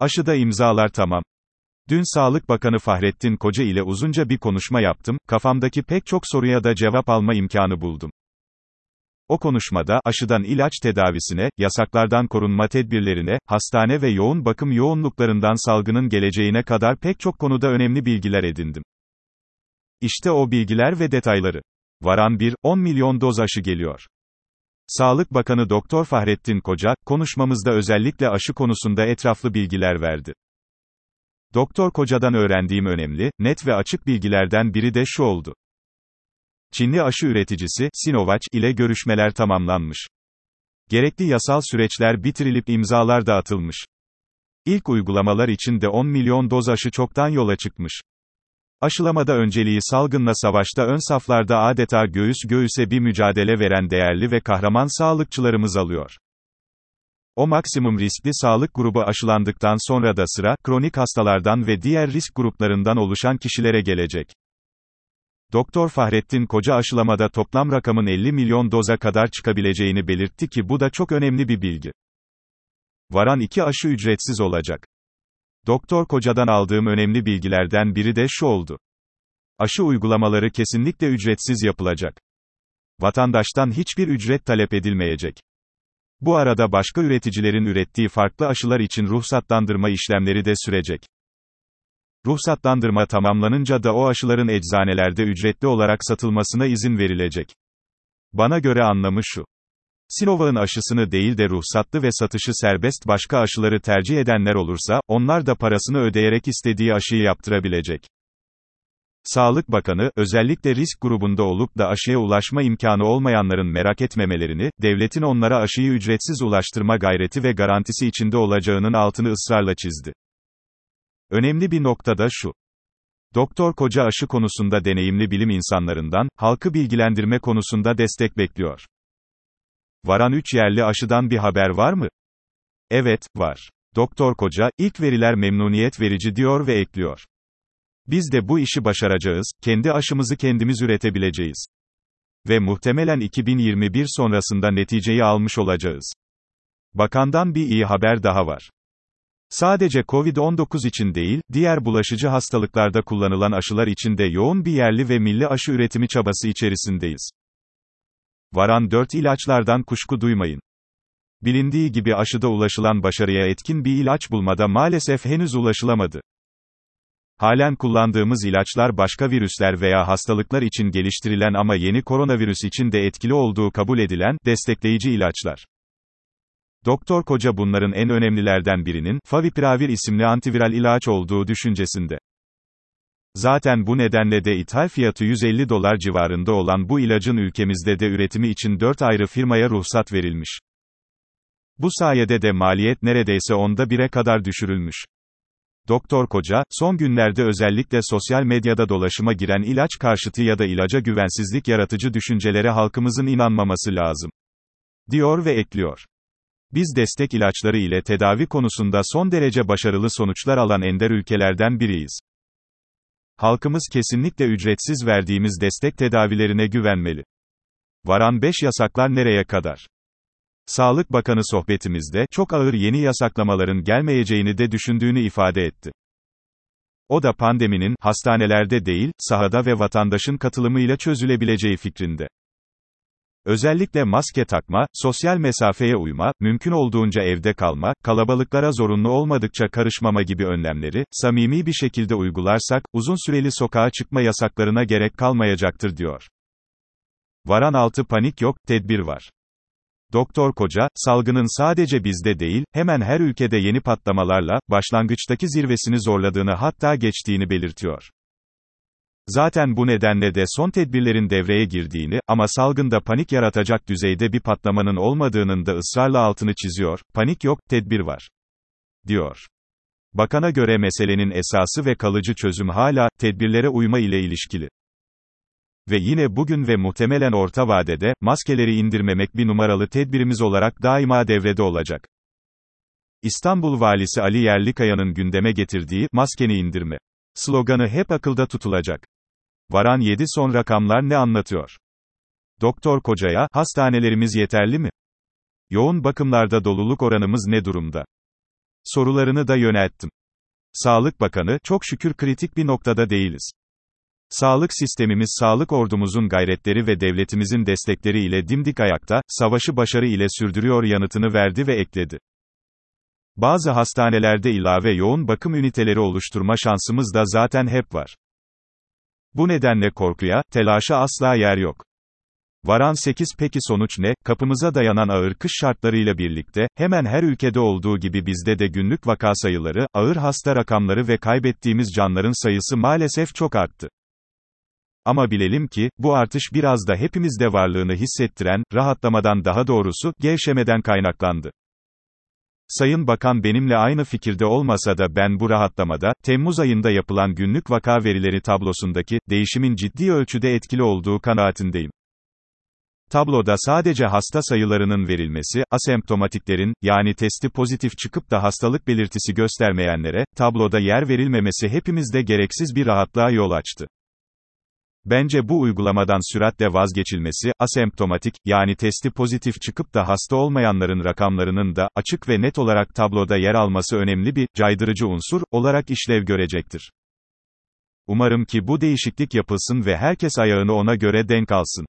Aşıda imzalar tamam. Dün Sağlık Bakanı Fahrettin Koca ile uzunca bir konuşma yaptım, kafamdaki pek çok soruya da cevap alma imkanı buldum. O konuşmada, aşıdan ilaç tedavisine, yasaklardan korunma tedbirlerine, hastane ve yoğun bakım yoğunluklarından salgının geleceğine kadar pek çok konuda önemli bilgiler edindim. İşte o bilgiler ve detayları. Varan 1, 10 milyon doz aşı geliyor. Sağlık Bakanı Doktor Fahrettin Koca, konuşmamızda özellikle aşı konusunda etraflı bilgiler verdi. Doktor Koca'dan öğrendiğim önemli, net ve açık bilgilerden biri de şu oldu. Çinli aşı üreticisi, Sinovac, ile görüşmeler tamamlanmış. Gerekli yasal süreçler bitirilip imzalar dağıtılmış. İlk uygulamalar için de 10 milyon doz aşı çoktan yola çıkmış. Aşılamada önceliği salgınla savaşta ön saflarda adeta göğüs göğüse bir mücadele veren değerli ve kahraman sağlıkçılarımız alıyor. O maksimum riskli sağlık grubu aşılandıktan sonra da sıra, kronik hastalardan ve diğer risk gruplarından oluşan kişilere gelecek. Doktor Fahrettin Koca aşılamada toplam rakamın 50 milyon doza kadar çıkabileceğini belirtti ki bu da çok önemli bir bilgi. Varan iki aşı ücretsiz olacak. Doktor Koca'dan aldığım önemli bilgilerden biri de şu oldu. Aşı uygulamaları kesinlikle ücretsiz yapılacak. Vatandaştan hiçbir ücret talep edilmeyecek. Bu arada başka üreticilerin ürettiği farklı aşılar için ruhsatlandırma işlemleri de sürecek. Ruhsatlandırma tamamlanınca da o aşıların eczanelerde ücretli olarak satılmasına izin verilecek. Bana göre anlamı şu. Sinovac'ın aşısını değil de ruhsatlı ve satışı serbest başka aşıları tercih edenler olursa, onlar da parasını ödeyerek istediği aşıyı yaptırabilecek. Sağlık Bakanı, özellikle risk grubunda olup da aşıya ulaşma imkanı olmayanların merak etmemelerini, devletin onlara aşıyı ücretsiz ulaştırma gayreti ve garantisi içinde olacağının altını ısrarla çizdi. Önemli bir nokta da şu. Doktor Koca aşı konusunda deneyimli bilim insanlarından, halkı bilgilendirme konusunda destek bekliyor. Varan 3 yerli aşıdan bir haber var mı? Evet, var. Doktor Koca, ilk veriler memnuniyet verici diyor ve ekliyor. Biz de bu işi başaracağız, kendi aşımızı kendimiz üretebileceğiz. Ve muhtemelen 2021 sonrasında neticeyi almış olacağız. Bakandan bir iyi haber daha var. Sadece COVID-19 için değil, diğer bulaşıcı hastalıklarda kullanılan aşılar için de yoğun bir yerli ve milli aşı üretimi çabası içerisindeyiz. Varan 4 ilaçlardan kuşku duymayın. Bilindiği gibi aşıda ulaşılan başarıya etkin bir ilaç bulmada maalesef henüz ulaşılamadı. Halen kullandığımız ilaçlar başka virüsler veya hastalıklar için geliştirilen ama yeni koronavirüs için de etkili olduğu kabul edilen, destekleyici ilaçlar. Doktor Koca bunların en önemlilerden birinin, Favipiravir isimli antiviral ilaç olduğu düşüncesinde. Zaten bu nedenle de ithal fiyatı 150 dolar civarında olan bu ilacın ülkemizde de üretimi için 4 ayrı firmaya ruhsat verilmiş. Bu sayede de maliyet neredeyse onda bire kadar düşürülmüş. Doktor Koca, son günlerde özellikle sosyal medyada dolaşıma giren ilaç karşıtı ya da ilaca güvensizlik yaratıcı düşüncelere halkımızın inanmaması lazım. Diyor ve ekliyor. Biz destek ilaçları ile tedavi konusunda son derece başarılı sonuçlar alan ender ülkelerden biriyiz. Halkımız kesinlikle ücretsiz verdiğimiz destek tedavilerine güvenmeli. Varan 5 yasaklar nereye kadar? Sağlık Bakanı sohbetimizde, çok ağır yeni yasaklamaların gelmeyeceğini de düşündüğünü ifade etti. O da pandeminin, hastanelerde değil, sahada ve vatandaşın katılımıyla çözülebileceği fikrinde. Özellikle maske takma, sosyal mesafeye uyma, mümkün olduğunca evde kalma, kalabalıklara zorunlu olmadıkça karışmama gibi önlemleri, samimi bir şekilde uygularsak, uzun süreli sokağa çıkma yasaklarına gerek kalmayacaktır diyor. Varan altı panik yok, tedbir var. Doktor Koca, salgının sadece bizde değil, hemen her ülkede yeni patlamalarla, başlangıçtaki zirvesini zorladığını hatta geçtiğini belirtiyor. Zaten bu nedenle de son tedbirlerin devreye girdiğini, ama salgında panik yaratacak düzeyde bir patlamanın olmadığının da ısrarla altını çiziyor, panik yok, tedbir var. Diyor. Bakana göre meselenin esası ve kalıcı çözüm hala, tedbirlere uyma ile ilişkili. Ve yine bugün ve muhtemelen orta vadede, maskeleri indirmemek bir numaralı tedbirimiz olarak daima devrede olacak. İstanbul Valisi Ali Yerlikaya'nın gündeme getirdiği, maskeni indirme sloganı hep akılda tutulacak. Varan 7 son rakamlar ne anlatıyor? Doktor Koca'ya, hastanelerimiz yeterli mi? Yoğun bakımlarda doluluk oranımız ne durumda? Sorularını da yönelttim. Sağlık Bakanı, çok şükür kritik bir noktada değiliz. Sağlık sistemimiz sağlık ordumuzun gayretleri ve devletimizin destekleri ile dimdik ayakta, savaşı başarı ile sürdürüyor yanıtını verdi ve ekledi. Bazı hastanelerde ilave yoğun bakım üniteleri oluşturma şansımız da zaten hep var. Bu nedenle korkuya, telaşa asla yer yok. Varan 8 peki sonuç ne? Kapımıza dayanan ağır kış şartlarıyla birlikte, hemen her ülkede olduğu gibi bizde de günlük vaka sayıları, ağır hasta rakamları ve kaybettiğimiz canların sayısı maalesef çok arttı. Ama bilelim ki, bu artış biraz da hepimizde varlığını hissettiren, rahatlamadan daha doğrusu, gevşemeden kaynaklandı. Sayın Bakan benimle aynı fikirde olmasa da ben bu rahatlamada, Temmuz ayında yapılan günlük vaka verileri tablosundaki, değişimin ciddi ölçüde etkili olduğu kanaatindeyim. Tabloda sadece hasta sayılarının verilmesi, asemptomatiklerin, yani testi pozitif çıkıp da hastalık belirtisi göstermeyenlere, tabloda yer verilmemesi hepimizde gereksiz bir rahatlığa yol açtı. Bence bu uygulamadan süratle vazgeçilmesi, asemptomatik, yani testi pozitif çıkıp da hasta olmayanların rakamlarının da, açık ve net olarak tabloda yer alması önemli bir, caydırıcı unsur, olarak işlev görecektir. Umarım ki bu değişiklik yapılsın ve herkes ayağını ona göre denk alsın.